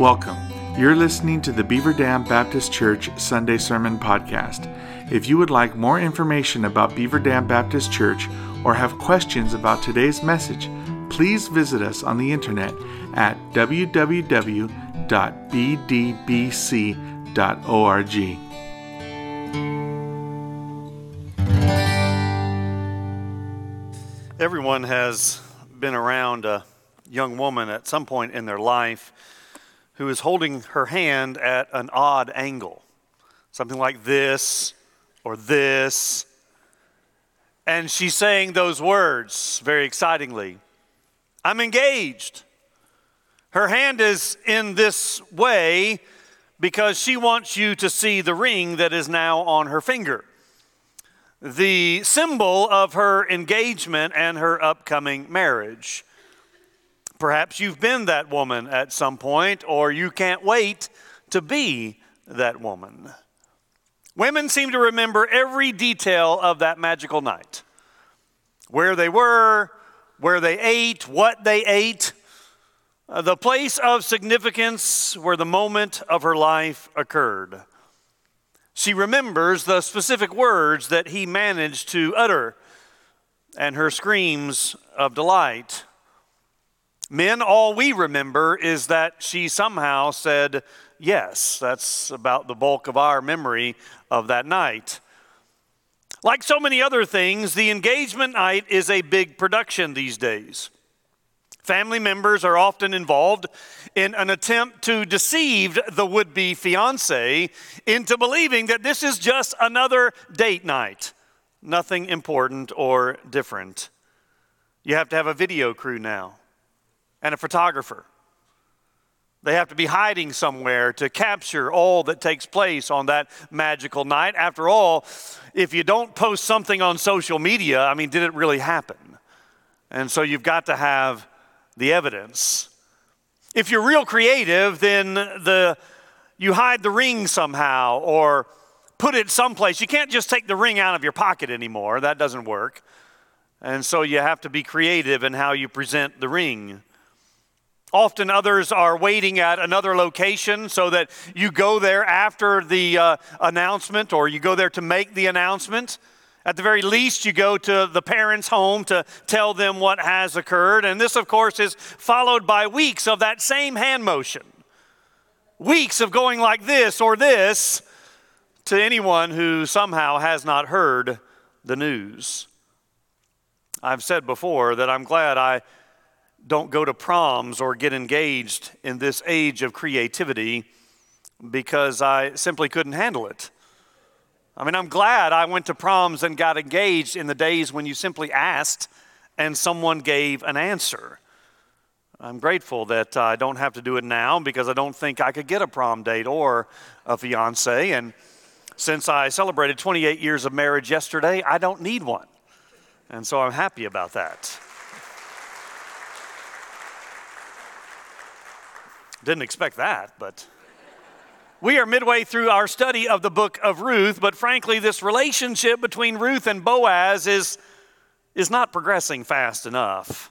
Welcome. You're listening to the Beaver Dam Baptist Church Sunday Sermon Podcast. If you would like more information about Beaver Dam Baptist Church or have questions about today's message, please visit us on the internet at www.bdbc.org. Everyone has been around a young woman at some point in their life who is holding her hand at an odd angle, something like this or this. And she's saying those words very excitingly I'm engaged. Her hand is in this way because she wants you to see the ring that is now on her finger. The symbol of her engagement and her upcoming marriage. Perhaps you've been that woman at some point, or you can't wait to be that woman. Women seem to remember every detail of that magical night where they were, where they ate, what they ate, uh, the place of significance where the moment of her life occurred. She remembers the specific words that he managed to utter and her screams of delight. Men, all we remember is that she somehow said yes. That's about the bulk of our memory of that night. Like so many other things, the engagement night is a big production these days. Family members are often involved in an attempt to deceive the would be fiance into believing that this is just another date night, nothing important or different. You have to have a video crew now and a photographer. They have to be hiding somewhere to capture all that takes place on that magical night. After all, if you don't post something on social media, I mean, did it really happen? And so you've got to have the evidence. If you're real creative, then the you hide the ring somehow or put it someplace. You can't just take the ring out of your pocket anymore. That doesn't work. And so you have to be creative in how you present the ring. Often others are waiting at another location so that you go there after the uh, announcement or you go there to make the announcement. At the very least, you go to the parents' home to tell them what has occurred. And this, of course, is followed by weeks of that same hand motion. Weeks of going like this or this to anyone who somehow has not heard the news. I've said before that I'm glad I don't go to proms or get engaged in this age of creativity because I simply couldn't handle it. I mean, I'm glad I went to proms and got engaged in the days when you simply asked and someone gave an answer. I'm grateful that I don't have to do it now because I don't think I could get a prom date or a fiance. And since I celebrated 28 years of marriage yesterday, I don't need one. And so I'm happy about that. Didn't expect that, but. We are midway through our study of the book of Ruth, but frankly, this relationship between Ruth and Boaz is, is not progressing fast enough.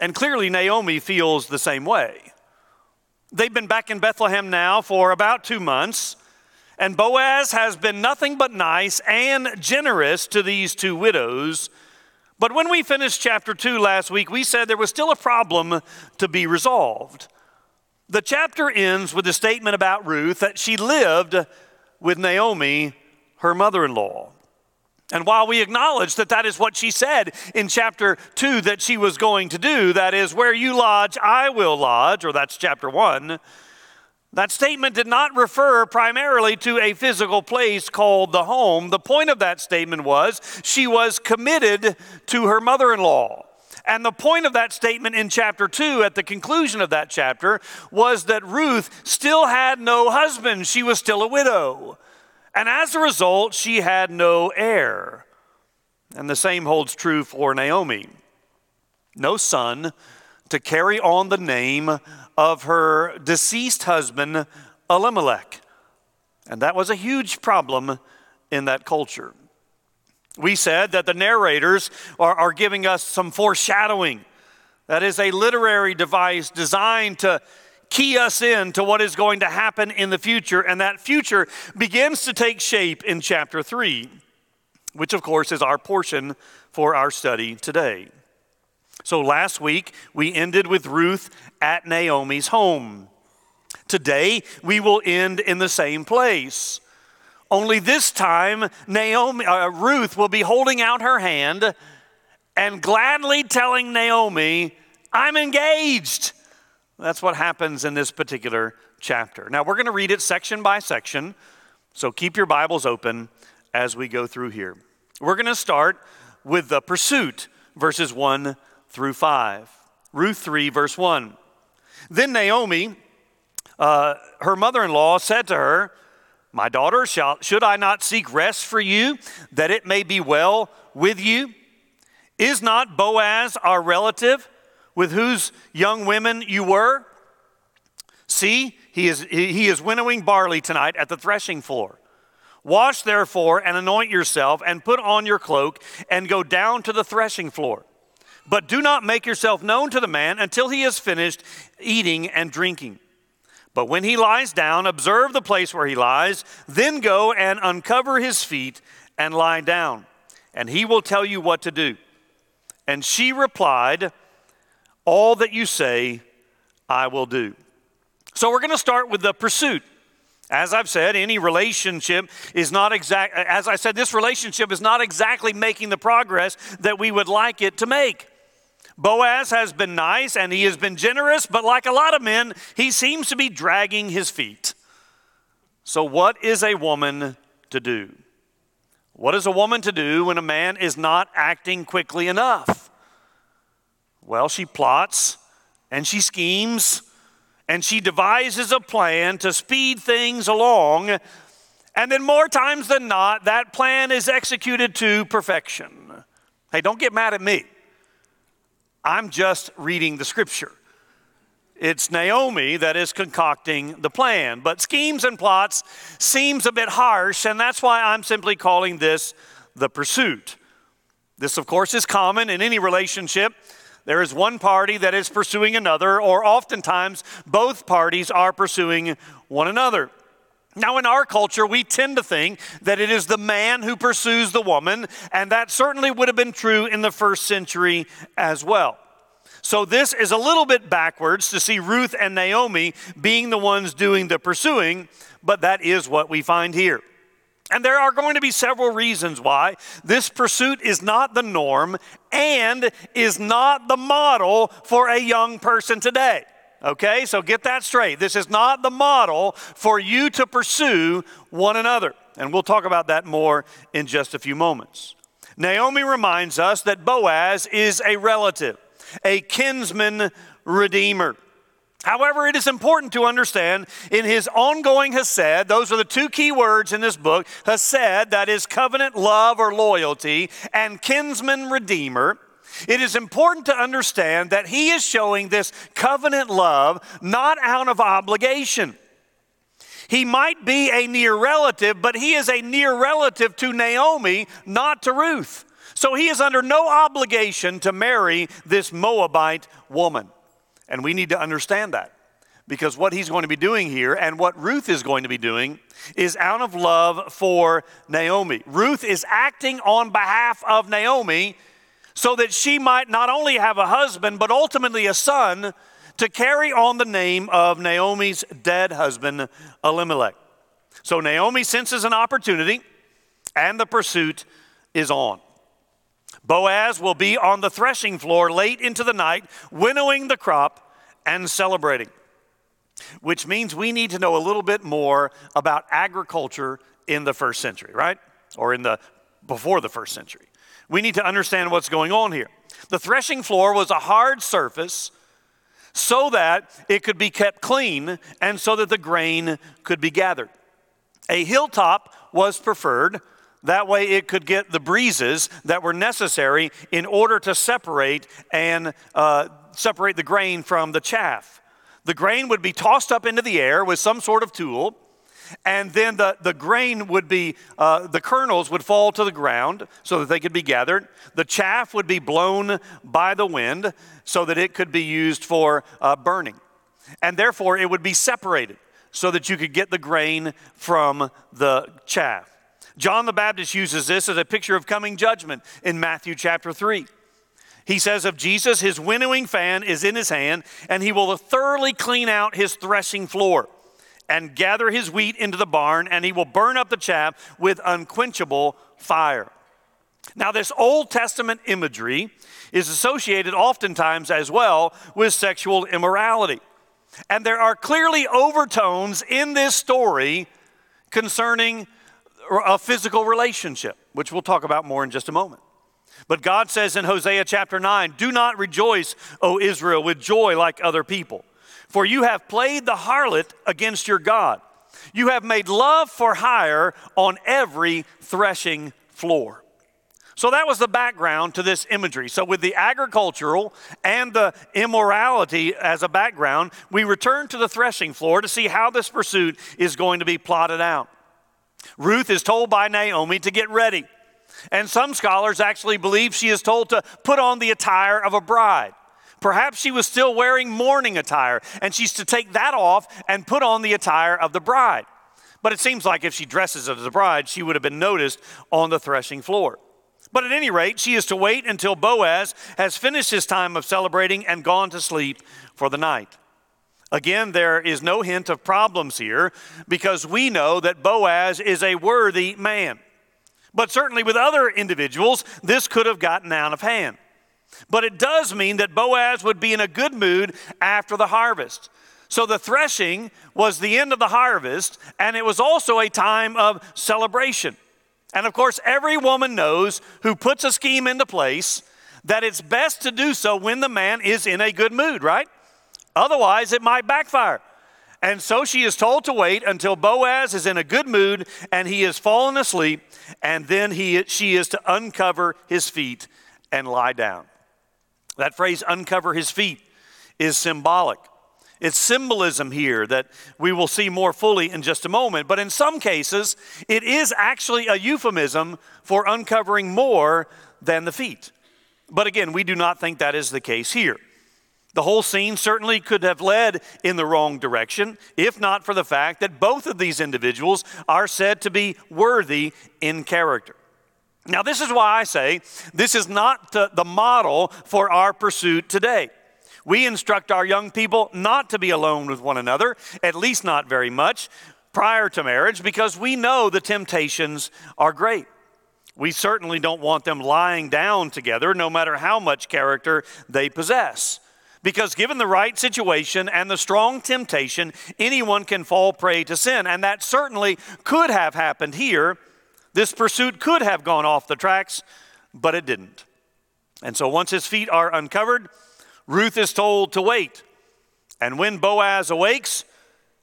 And clearly, Naomi feels the same way. They've been back in Bethlehem now for about two months, and Boaz has been nothing but nice and generous to these two widows. But when we finished chapter 2 last week, we said there was still a problem to be resolved. The chapter ends with a statement about Ruth that she lived with Naomi, her mother in law. And while we acknowledge that that is what she said in chapter 2 that she was going to do, that is, where you lodge, I will lodge, or that's chapter 1, that statement did not refer primarily to a physical place called the home. The point of that statement was she was committed to her mother in law. And the point of that statement in chapter 2, at the conclusion of that chapter, was that Ruth still had no husband. She was still a widow. And as a result, she had no heir. And the same holds true for Naomi. No son to carry on the name of her deceased husband, Elimelech. And that was a huge problem in that culture. We said that the narrators are, are giving us some foreshadowing. That is a literary device designed to key us in to what is going to happen in the future, and that future begins to take shape in chapter 3, which of course is our portion for our study today. So last week we ended with Ruth at Naomi's home. Today we will end in the same place. Only this time, Naomi, uh, Ruth will be holding out her hand and gladly telling Naomi, I'm engaged. That's what happens in this particular chapter. Now, we're going to read it section by section, so keep your Bibles open as we go through here. We're going to start with the pursuit, verses 1 through 5. Ruth 3, verse 1. Then Naomi, uh, her mother in law, said to her, My daughter, shall, should I not seek rest for you, that it may be well with you? Is not Boaz our relative? with whose young women you were? See, he is, he is winnowing barley tonight at the threshing floor. Wash therefore and anoint yourself and put on your cloak and go down to the threshing floor. But do not make yourself known to the man until he has finished eating and drinking. But when he lies down, observe the place where he lies, then go and uncover his feet and lie down, and he will tell you what to do. And she replied, all that you say, I will do. So we're going to start with the pursuit. As I've said, any relationship is not exact, as I said, this relationship is not exactly making the progress that we would like it to make. Boaz has been nice and he has been generous, but like a lot of men, he seems to be dragging his feet. So, what is a woman to do? What is a woman to do when a man is not acting quickly enough? Well, she plots and she schemes and she devises a plan to speed things along. And then, more times than not, that plan is executed to perfection. Hey, don't get mad at me. I'm just reading the scripture. It's Naomi that is concocting the plan. But schemes and plots seems a bit harsh, and that's why I'm simply calling this the pursuit. This, of course, is common in any relationship there is one party that is pursuing another, or oftentimes both parties are pursuing one another. Now, in our culture, we tend to think that it is the man who pursues the woman, and that certainly would have been true in the first century as well. So, this is a little bit backwards to see Ruth and Naomi being the ones doing the pursuing, but that is what we find here. And there are going to be several reasons why this pursuit is not the norm and is not the model for a young person today. Okay, so get that straight. This is not the model for you to pursue one another. And we'll talk about that more in just a few moments. Naomi reminds us that Boaz is a relative, a kinsman redeemer. However, it is important to understand in his ongoing hesed, those are the two key words in this book hesed, that is covenant love or loyalty, and kinsman redeemer. It is important to understand that he is showing this covenant love not out of obligation. He might be a near relative, but he is a near relative to Naomi, not to Ruth. So he is under no obligation to marry this Moabite woman. And we need to understand that because what he's going to be doing here and what Ruth is going to be doing is out of love for Naomi. Ruth is acting on behalf of Naomi so that she might not only have a husband, but ultimately a son to carry on the name of Naomi's dead husband, Elimelech. So Naomi senses an opportunity, and the pursuit is on. Boaz will be on the threshing floor late into the night, winnowing the crop and celebrating, which means we need to know a little bit more about agriculture in the first century, right? Or in the before the first century. We need to understand what's going on here. The threshing floor was a hard surface so that it could be kept clean and so that the grain could be gathered. A hilltop was preferred that way, it could get the breezes that were necessary in order to separate and uh, separate the grain from the chaff. The grain would be tossed up into the air with some sort of tool, and then the, the grain would be, uh, the kernels would fall to the ground so that they could be gathered. The chaff would be blown by the wind so that it could be used for uh, burning. and therefore it would be separated so that you could get the grain from the chaff. John the Baptist uses this as a picture of coming judgment in Matthew chapter 3. He says of Jesus, his winnowing fan is in his hand, and he will thoroughly clean out his threshing floor and gather his wheat into the barn, and he will burn up the chaff with unquenchable fire. Now, this Old Testament imagery is associated oftentimes as well with sexual immorality. And there are clearly overtones in this story concerning a physical relationship, which we'll talk about more in just a moment. But God says in Hosea chapter 9, Do not rejoice, O Israel, with joy like other people, for you have played the harlot against your God. You have made love for hire on every threshing floor. So that was the background to this imagery. So, with the agricultural and the immorality as a background, we return to the threshing floor to see how this pursuit is going to be plotted out. Ruth is told by Naomi to get ready. And some scholars actually believe she is told to put on the attire of a bride. Perhaps she was still wearing mourning attire, and she's to take that off and put on the attire of the bride. But it seems like if she dresses as a bride, she would have been noticed on the threshing floor. But at any rate, she is to wait until Boaz has finished his time of celebrating and gone to sleep for the night. Again, there is no hint of problems here because we know that Boaz is a worthy man. But certainly with other individuals, this could have gotten out of hand. But it does mean that Boaz would be in a good mood after the harvest. So the threshing was the end of the harvest, and it was also a time of celebration. And of course, every woman knows who puts a scheme into place that it's best to do so when the man is in a good mood, right? Otherwise, it might backfire. And so she is told to wait until Boaz is in a good mood and he has fallen asleep, and then he, she is to uncover his feet and lie down. That phrase, uncover his feet, is symbolic. It's symbolism here that we will see more fully in just a moment. But in some cases, it is actually a euphemism for uncovering more than the feet. But again, we do not think that is the case here. The whole scene certainly could have led in the wrong direction, if not for the fact that both of these individuals are said to be worthy in character. Now, this is why I say this is not the model for our pursuit today. We instruct our young people not to be alone with one another, at least not very much, prior to marriage, because we know the temptations are great. We certainly don't want them lying down together, no matter how much character they possess. Because given the right situation and the strong temptation, anyone can fall prey to sin. And that certainly could have happened here. This pursuit could have gone off the tracks, but it didn't. And so once his feet are uncovered, Ruth is told to wait. And when Boaz awakes,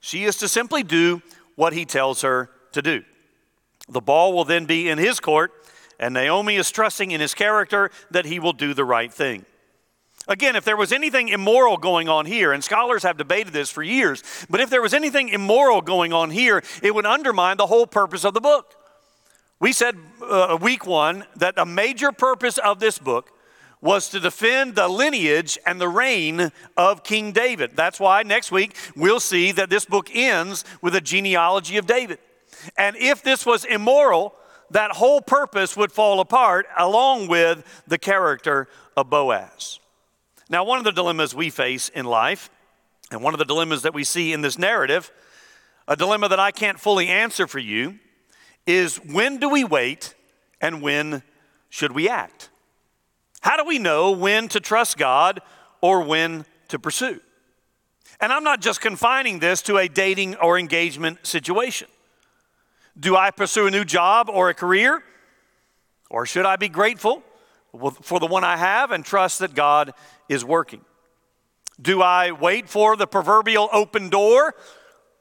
she is to simply do what he tells her to do. The ball will then be in his court, and Naomi is trusting in his character that he will do the right thing. Again, if there was anything immoral going on here, and scholars have debated this for years, but if there was anything immoral going on here, it would undermine the whole purpose of the book. We said uh, week one that a major purpose of this book was to defend the lineage and the reign of King David. That's why next week we'll see that this book ends with a genealogy of David. And if this was immoral, that whole purpose would fall apart along with the character of Boaz. Now, one of the dilemmas we face in life, and one of the dilemmas that we see in this narrative, a dilemma that I can't fully answer for you, is when do we wait and when should we act? How do we know when to trust God or when to pursue? And I'm not just confining this to a dating or engagement situation. Do I pursue a new job or a career? Or should I be grateful for the one I have and trust that God is working? Do I wait for the proverbial open door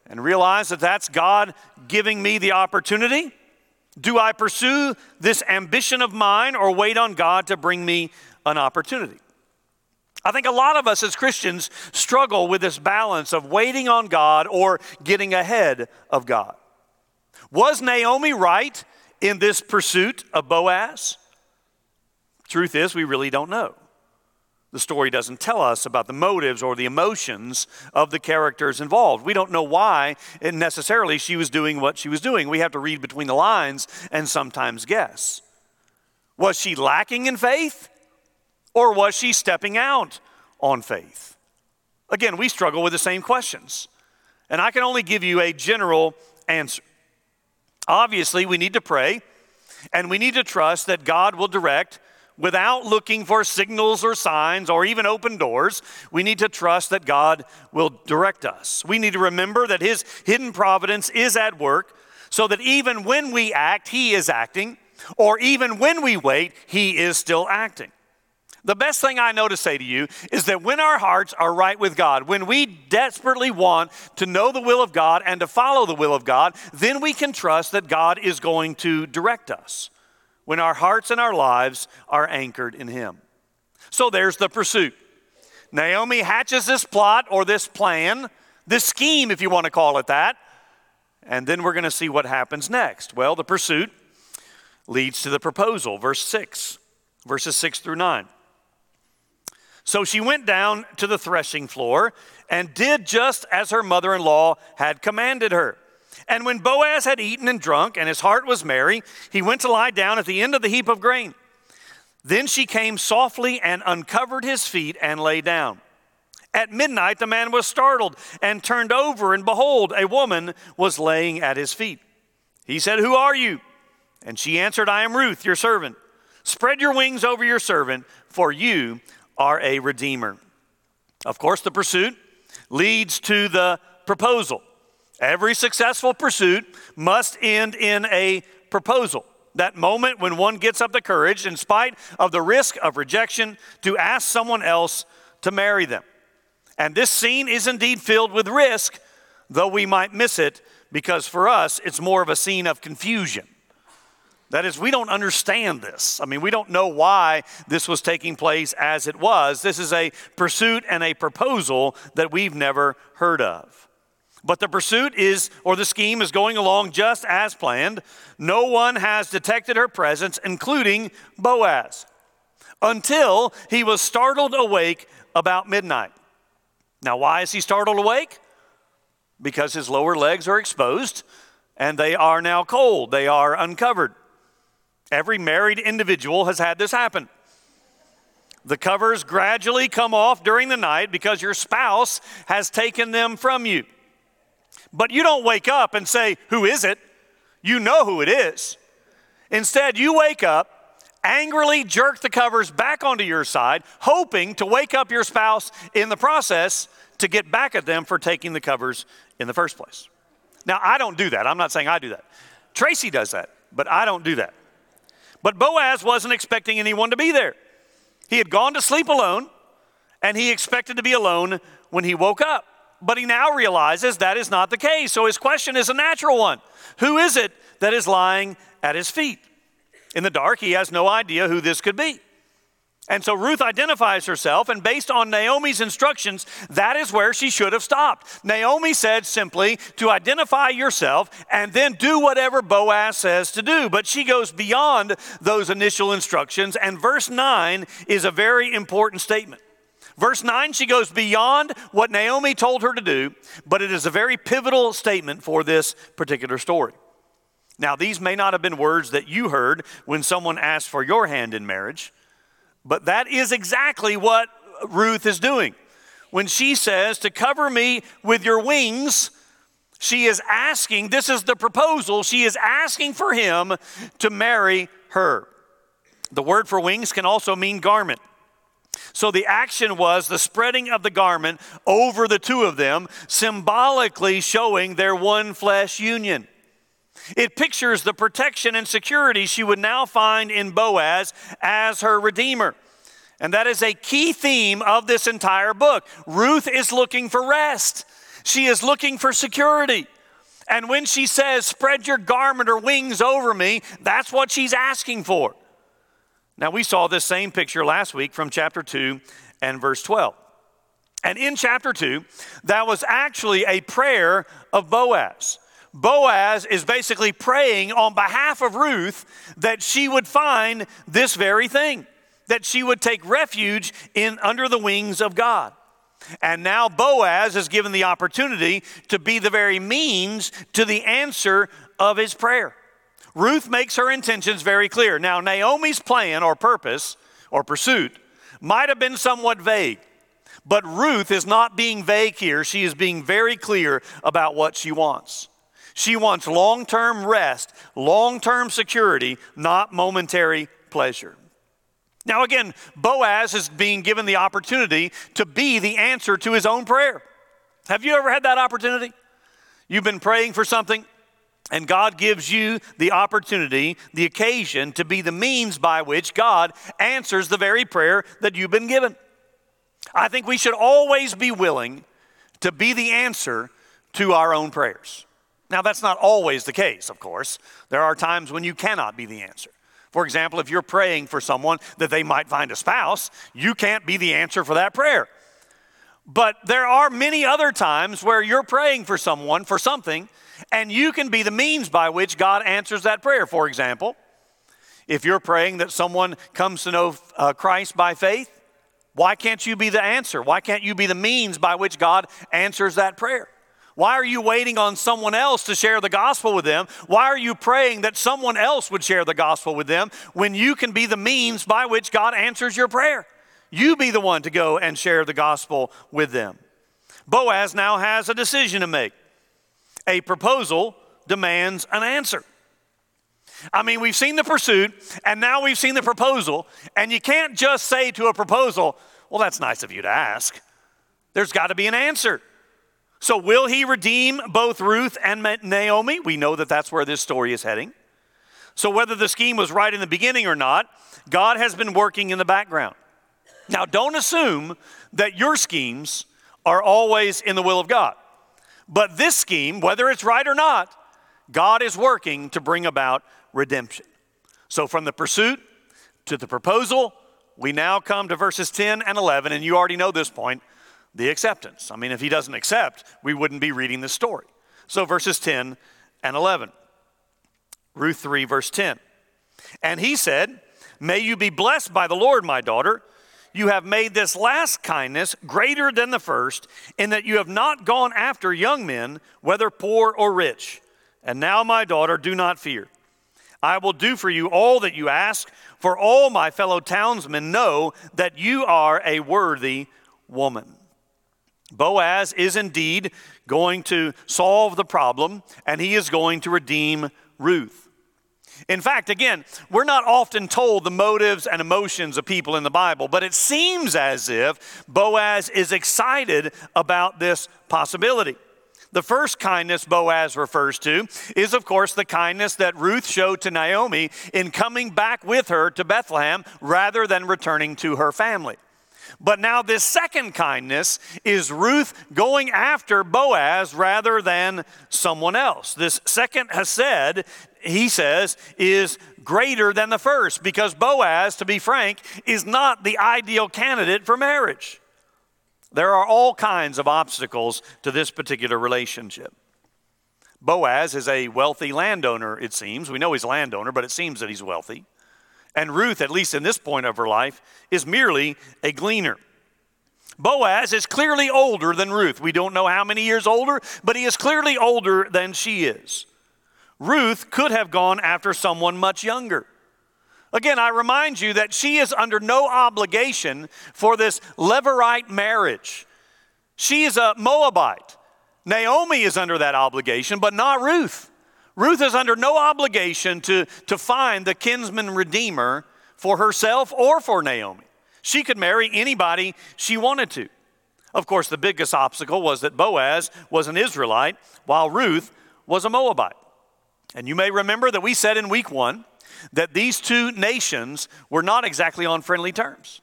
and realize that that's God giving me the opportunity? Do I pursue this ambition of mine or wait on God to bring me an opportunity? I think a lot of us as Christians struggle with this balance of waiting on God or getting ahead of God. Was Naomi right in this pursuit of Boaz? Truth is, we really don't know. The story doesn't tell us about the motives or the emotions of the characters involved. We don't know why necessarily she was doing what she was doing. We have to read between the lines and sometimes guess. Was she lacking in faith or was she stepping out on faith? Again, we struggle with the same questions. And I can only give you a general answer. Obviously, we need to pray and we need to trust that God will direct without looking for signals or signs or even open doors. We need to trust that God will direct us. We need to remember that His hidden providence is at work so that even when we act, He is acting, or even when we wait, He is still acting. The best thing I know to say to you is that when our hearts are right with God, when we desperately want to know the will of God and to follow the will of God, then we can trust that God is going to direct us when our hearts and our lives are anchored in Him. So there's the pursuit. Naomi hatches this plot or this plan, this scheme, if you want to call it that, and then we're going to see what happens next. Well, the pursuit leads to the proposal, verse 6, verses 6 through 9. So she went down to the threshing floor and did just as her mother in law had commanded her. And when Boaz had eaten and drunk, and his heart was merry, he went to lie down at the end of the heap of grain. Then she came softly and uncovered his feet and lay down. At midnight, the man was startled and turned over, and behold, a woman was laying at his feet. He said, Who are you? And she answered, I am Ruth, your servant. Spread your wings over your servant, for you are a redeemer. Of course, the pursuit leads to the proposal. Every successful pursuit must end in a proposal. That moment when one gets up the courage, in spite of the risk of rejection, to ask someone else to marry them. And this scene is indeed filled with risk, though we might miss it because for us it's more of a scene of confusion. That is, we don't understand this. I mean, we don't know why this was taking place as it was. This is a pursuit and a proposal that we've never heard of. But the pursuit is, or the scheme is going along just as planned. No one has detected her presence, including Boaz, until he was startled awake about midnight. Now, why is he startled awake? Because his lower legs are exposed and they are now cold, they are uncovered. Every married individual has had this happen. The covers gradually come off during the night because your spouse has taken them from you. But you don't wake up and say, Who is it? You know who it is. Instead, you wake up, angrily jerk the covers back onto your side, hoping to wake up your spouse in the process to get back at them for taking the covers in the first place. Now, I don't do that. I'm not saying I do that. Tracy does that, but I don't do that. But Boaz wasn't expecting anyone to be there. He had gone to sleep alone, and he expected to be alone when he woke up. But he now realizes that is not the case. So his question is a natural one Who is it that is lying at his feet? In the dark, he has no idea who this could be. And so Ruth identifies herself, and based on Naomi's instructions, that is where she should have stopped. Naomi said simply to identify yourself and then do whatever Boaz says to do. But she goes beyond those initial instructions, and verse 9 is a very important statement. Verse 9, she goes beyond what Naomi told her to do, but it is a very pivotal statement for this particular story. Now, these may not have been words that you heard when someone asked for your hand in marriage. But that is exactly what Ruth is doing. When she says, To cover me with your wings, she is asking, this is the proposal, she is asking for him to marry her. The word for wings can also mean garment. So the action was the spreading of the garment over the two of them, symbolically showing their one flesh union. It pictures the protection and security she would now find in Boaz as her redeemer. And that is a key theme of this entire book. Ruth is looking for rest, she is looking for security. And when she says, Spread your garment or wings over me, that's what she's asking for. Now, we saw this same picture last week from chapter 2 and verse 12. And in chapter 2, that was actually a prayer of Boaz. Boaz is basically praying on behalf of Ruth that she would find this very thing that she would take refuge in under the wings of God. And now Boaz is given the opportunity to be the very means to the answer of his prayer. Ruth makes her intentions very clear. Now, Naomi's plan or purpose or pursuit might have been somewhat vague, but Ruth is not being vague here. She is being very clear about what she wants. She wants long term rest, long term security, not momentary pleasure. Now, again, Boaz is being given the opportunity to be the answer to his own prayer. Have you ever had that opportunity? You've been praying for something, and God gives you the opportunity, the occasion to be the means by which God answers the very prayer that you've been given. I think we should always be willing to be the answer to our own prayers. Now, that's not always the case, of course. There are times when you cannot be the answer. For example, if you're praying for someone that they might find a spouse, you can't be the answer for that prayer. But there are many other times where you're praying for someone for something, and you can be the means by which God answers that prayer. For example, if you're praying that someone comes to know uh, Christ by faith, why can't you be the answer? Why can't you be the means by which God answers that prayer? Why are you waiting on someone else to share the gospel with them? Why are you praying that someone else would share the gospel with them when you can be the means by which God answers your prayer? You be the one to go and share the gospel with them. Boaz now has a decision to make. A proposal demands an answer. I mean, we've seen the pursuit, and now we've seen the proposal, and you can't just say to a proposal, Well, that's nice of you to ask. There's got to be an answer. So, will he redeem both Ruth and Naomi? We know that that's where this story is heading. So, whether the scheme was right in the beginning or not, God has been working in the background. Now, don't assume that your schemes are always in the will of God. But this scheme, whether it's right or not, God is working to bring about redemption. So, from the pursuit to the proposal, we now come to verses 10 and 11, and you already know this point the acceptance. I mean, if he doesn't accept, we wouldn't be reading this story. So, verses 10 and 11. Ruth 3, verse 10. And he said, May you be blessed by the Lord, my daughter. You have made this last kindness greater than the first, in that you have not gone after young men, whether poor or rich. And now, my daughter, do not fear. I will do for you all that you ask, for all my fellow townsmen know that you are a worthy woman. Boaz is indeed going to solve the problem, and he is going to redeem Ruth. In fact, again, we're not often told the motives and emotions of people in the Bible, but it seems as if Boaz is excited about this possibility. The first kindness Boaz refers to is, of course, the kindness that Ruth showed to Naomi in coming back with her to Bethlehem rather than returning to her family. But now, this second kindness is Ruth going after Boaz rather than someone else. This second hesed, he says, is greater than the first because Boaz, to be frank, is not the ideal candidate for marriage. There are all kinds of obstacles to this particular relationship. Boaz is a wealthy landowner, it seems. We know he's a landowner, but it seems that he's wealthy. And Ruth, at least in this point of her life, is merely a gleaner. Boaz is clearly older than Ruth. We don't know how many years older, but he is clearly older than she is. Ruth could have gone after someone much younger. Again, I remind you that she is under no obligation for this Levirate marriage. She is a Moabite. Naomi is under that obligation, but not Ruth. Ruth is under no obligation to, to find the kinsman redeemer for herself or for Naomi. She could marry anybody she wanted to. Of course, the biggest obstacle was that Boaz was an Israelite while Ruth was a Moabite. And you may remember that we said in week one that these two nations were not exactly on friendly terms.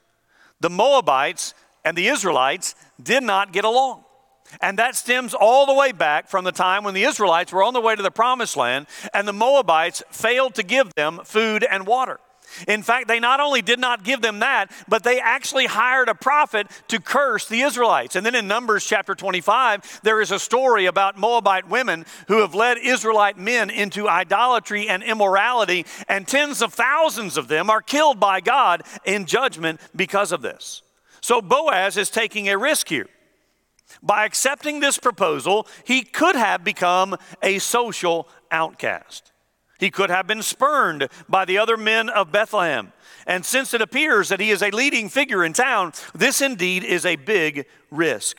The Moabites and the Israelites did not get along. And that stems all the way back from the time when the Israelites were on the way to the promised land and the Moabites failed to give them food and water. In fact, they not only did not give them that, but they actually hired a prophet to curse the Israelites. And then in Numbers chapter 25, there is a story about Moabite women who have led Israelite men into idolatry and immorality, and tens of thousands of them are killed by God in judgment because of this. So Boaz is taking a risk here. By accepting this proposal, he could have become a social outcast. He could have been spurned by the other men of Bethlehem. And since it appears that he is a leading figure in town, this indeed is a big risk.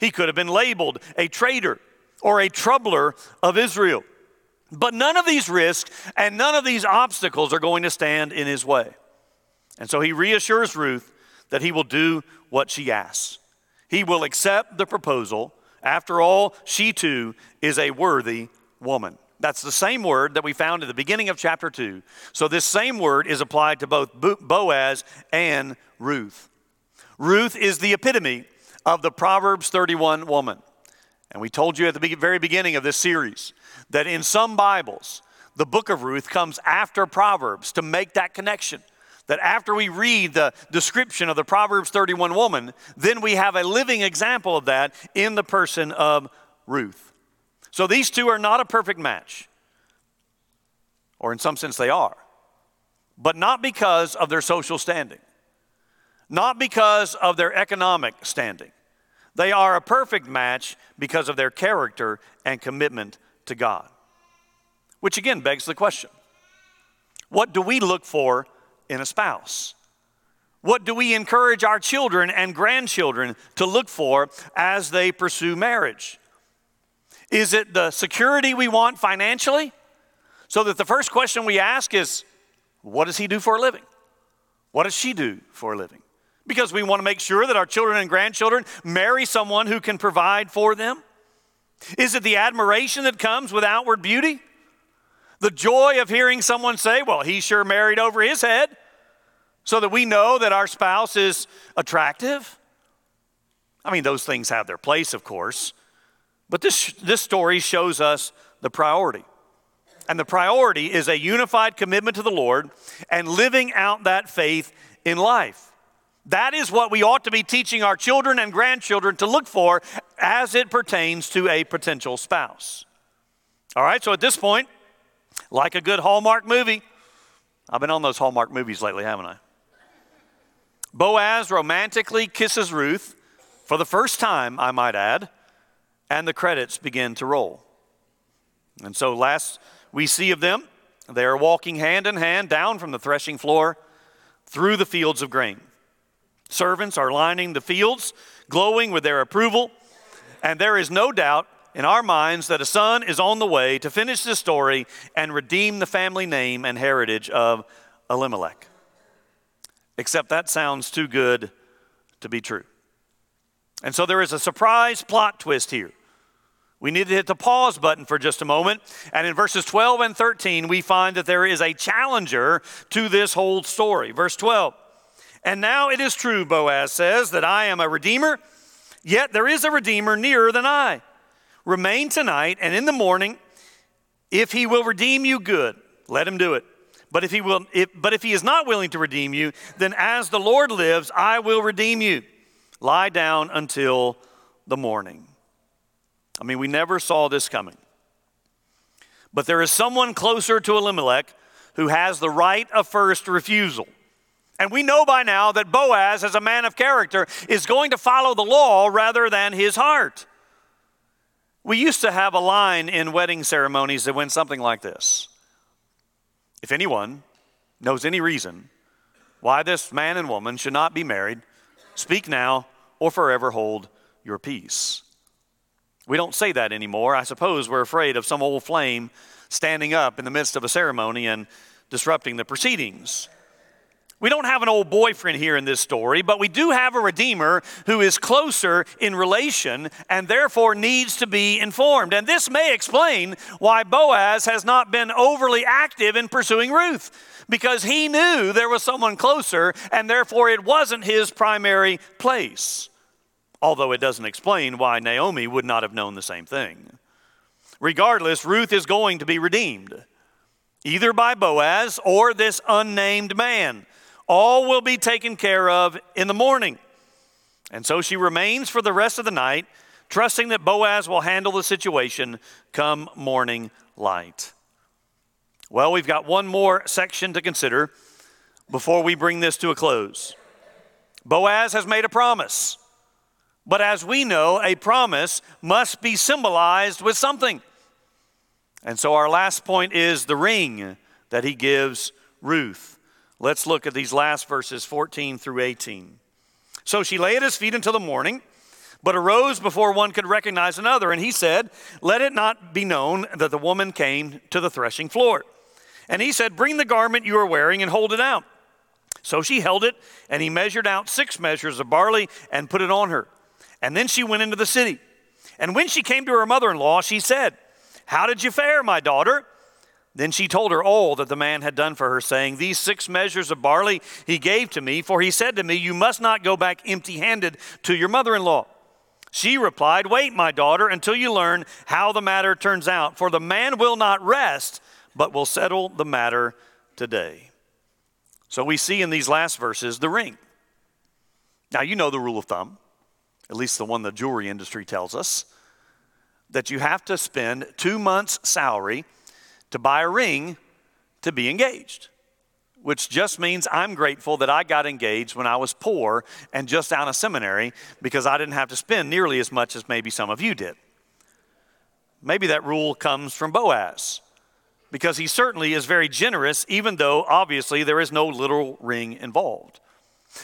He could have been labeled a traitor or a troubler of Israel. But none of these risks and none of these obstacles are going to stand in his way. And so he reassures Ruth that he will do what she asks. He will accept the proposal. After all, she too is a worthy woman. That's the same word that we found at the beginning of chapter 2. So, this same word is applied to both Boaz and Ruth. Ruth is the epitome of the Proverbs 31 woman. And we told you at the very beginning of this series that in some Bibles, the book of Ruth comes after Proverbs to make that connection. That after we read the description of the Proverbs 31 woman, then we have a living example of that in the person of Ruth. So these two are not a perfect match, or in some sense they are, but not because of their social standing, not because of their economic standing. They are a perfect match because of their character and commitment to God. Which again begs the question what do we look for in a spouse? What do we encourage our children and grandchildren to look for as they pursue marriage? Is it the security we want financially? So that the first question we ask is, what does he do for a living? What does she do for a living? Because we want to make sure that our children and grandchildren marry someone who can provide for them. Is it the admiration that comes with outward beauty? The joy of hearing someone say, Well, he sure married over his head, so that we know that our spouse is attractive? I mean, those things have their place, of course. But this, this story shows us the priority. And the priority is a unified commitment to the Lord and living out that faith in life. That is what we ought to be teaching our children and grandchildren to look for as it pertains to a potential spouse. All right, so at this point, like a good Hallmark movie, I've been on those Hallmark movies lately, haven't I? Boaz romantically kisses Ruth for the first time, I might add and the credits begin to roll. And so, last we see of them, they are walking hand in hand down from the threshing floor through the fields of grain. Servants are lining the fields, glowing with their approval, and there is no doubt in our minds that a son is on the way to finish this story and redeem the family name and heritage of Elimelech. Except that sounds too good to be true. And so there is a surprise plot twist here. We need to hit the pause button for just a moment. And in verses 12 and 13, we find that there is a challenger to this whole story. Verse 12. And now it is true, Boaz says, that I am a redeemer, yet there is a redeemer nearer than I. Remain tonight, and in the morning, if he will redeem you, good, let him do it. But if he will, if, but if he is not willing to redeem you, then as the Lord lives, I will redeem you. Lie down until the morning. I mean, we never saw this coming. But there is someone closer to Elimelech who has the right of first refusal. And we know by now that Boaz, as a man of character, is going to follow the law rather than his heart. We used to have a line in wedding ceremonies that went something like this If anyone knows any reason why this man and woman should not be married, speak now or forever hold your peace. We don't say that anymore. I suppose we're afraid of some old flame standing up in the midst of a ceremony and disrupting the proceedings. We don't have an old boyfriend here in this story, but we do have a Redeemer who is closer in relation and therefore needs to be informed. And this may explain why Boaz has not been overly active in pursuing Ruth, because he knew there was someone closer and therefore it wasn't his primary place although it doesn't explain why Naomi would not have known the same thing. Regardless, Ruth is going to be redeemed. either by Boaz or this unnamed man. All will be taken care of in the morning. And so she remains for the rest of the night, trusting that Boaz will handle the situation come morning light. Well, we've got one more section to consider before we bring this to a close. Boaz has made a promise. But as we know, a promise must be symbolized with something. And so our last point is the ring that he gives Ruth. Let's look at these last verses 14 through 18. So she lay at his feet until the morning, but arose before one could recognize another. And he said, Let it not be known that the woman came to the threshing floor. And he said, Bring the garment you are wearing and hold it out. So she held it, and he measured out six measures of barley and put it on her. And then she went into the city. And when she came to her mother in law, she said, How did you fare, my daughter? Then she told her all that the man had done for her, saying, These six measures of barley he gave to me, for he said to me, You must not go back empty handed to your mother in law. She replied, Wait, my daughter, until you learn how the matter turns out, for the man will not rest, but will settle the matter today. So we see in these last verses the ring. Now, you know the rule of thumb, at least the one the jewelry industry tells us, that you have to spend two months' salary to buy a ring to be engaged, which just means I'm grateful that I got engaged when I was poor and just out of seminary because I didn't have to spend nearly as much as maybe some of you did. Maybe that rule comes from Boaz because he certainly is very generous, even though obviously there is no literal ring involved.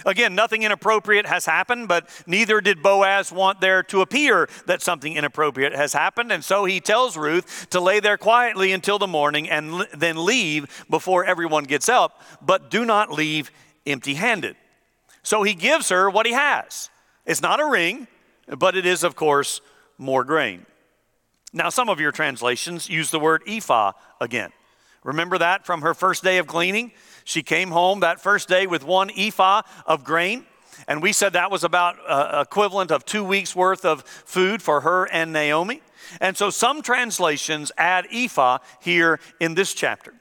Again, nothing inappropriate has happened, but neither did Boaz want there to appear that something inappropriate has happened. And so he tells Ruth to lay there quietly until the morning and l- then leave before everyone gets up, but do not leave empty handed. So he gives her what he has. It's not a ring, but it is, of course, more grain. Now, some of your translations use the word ephah again. Remember that from her first day of gleaning? She came home that first day with one ephah of grain. And we said that was about uh, equivalent of two weeks worth of food for her and Naomi. And so some translations add ephah here in this chapter.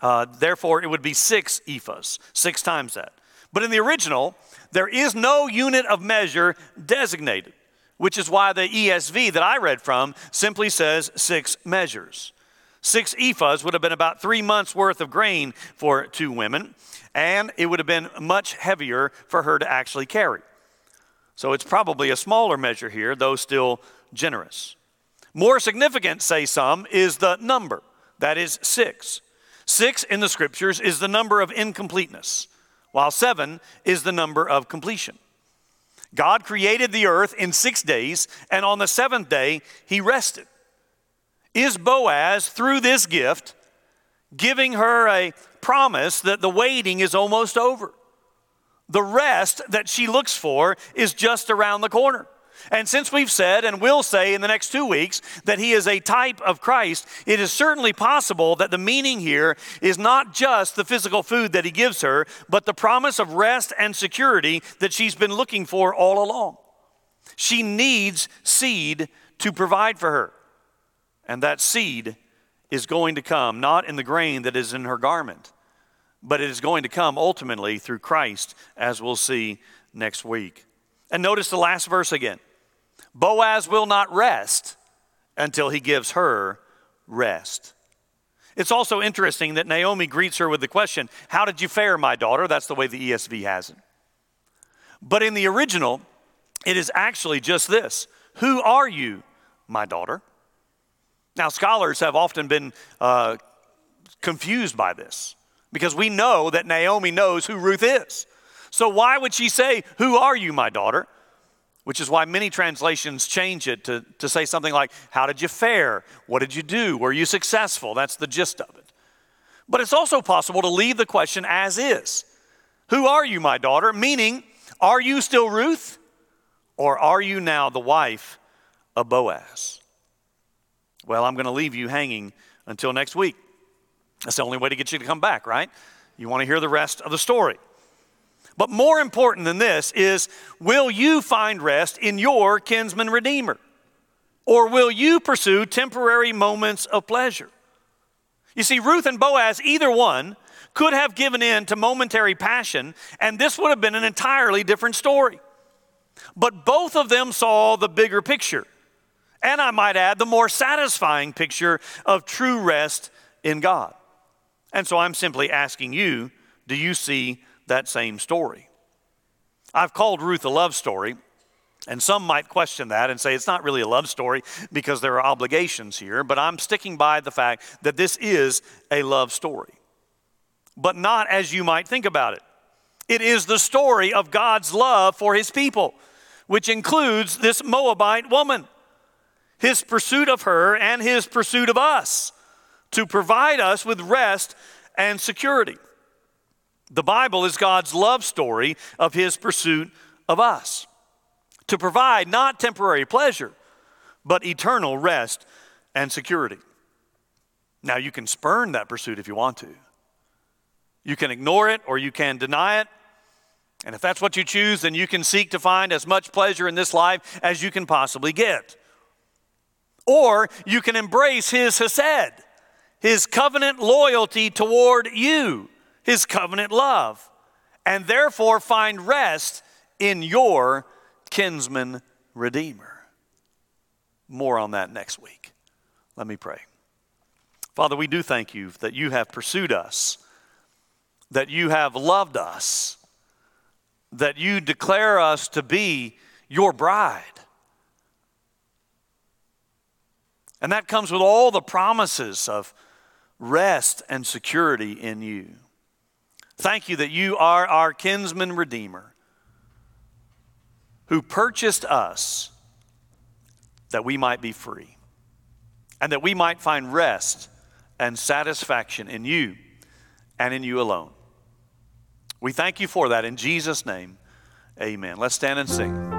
Uh, therefore, it would be six ephahs, six times that. But in the original, there is no unit of measure designated, which is why the ESV that I read from simply says six measures. Six ephahs would have been about three months' worth of grain for two women, and it would have been much heavier for her to actually carry. So it's probably a smaller measure here, though still generous. More significant, say some, is the number. That is six. Six in the scriptures is the number of incompleteness, while seven is the number of completion. God created the earth in six days, and on the seventh day, he rested is Boaz, through this gift, giving her a promise that the waiting is almost over. The rest that she looks for is just around the corner. And since we've said and will say in the next two weeks that he is a type of Christ, it is certainly possible that the meaning here is not just the physical food that he gives her, but the promise of rest and security that she's been looking for all along. She needs seed to provide for her. And that seed is going to come not in the grain that is in her garment, but it is going to come ultimately through Christ, as we'll see next week. And notice the last verse again Boaz will not rest until he gives her rest. It's also interesting that Naomi greets her with the question, How did you fare, my daughter? That's the way the ESV has it. But in the original, it is actually just this Who are you, my daughter? Now, scholars have often been uh, confused by this because we know that Naomi knows who Ruth is. So, why would she say, Who are you, my daughter? Which is why many translations change it to, to say something like, How did you fare? What did you do? Were you successful? That's the gist of it. But it's also possible to leave the question as is Who are you, my daughter? Meaning, are you still Ruth? Or are you now the wife of Boaz? Well, I'm going to leave you hanging until next week. That's the only way to get you to come back, right? You want to hear the rest of the story. But more important than this is will you find rest in your kinsman redeemer? Or will you pursue temporary moments of pleasure? You see, Ruth and Boaz, either one, could have given in to momentary passion, and this would have been an entirely different story. But both of them saw the bigger picture. And I might add, the more satisfying picture of true rest in God. And so I'm simply asking you do you see that same story? I've called Ruth a love story, and some might question that and say it's not really a love story because there are obligations here, but I'm sticking by the fact that this is a love story. But not as you might think about it. It is the story of God's love for his people, which includes this Moabite woman, his pursuit of her and his pursuit of us to provide us with rest and security. The Bible is God's love story of his pursuit of us to provide not temporary pleasure, but eternal rest and security. Now, you can spurn that pursuit if you want to. You can ignore it or you can deny it. And if that's what you choose, then you can seek to find as much pleasure in this life as you can possibly get. Or you can embrace His Hesed, His covenant loyalty toward you, His covenant love, and therefore find rest in your kinsman redeemer. More on that next week. Let me pray. Father, we do thank you that you have pursued us, that you have loved us, that you declare us to be your bride. And that comes with all the promises of rest and security in you. Thank you that you are our kinsman redeemer who purchased us that we might be free and that we might find rest and satisfaction in you and in you alone. We thank you for that in Jesus' name. Amen. Let's stand and sing.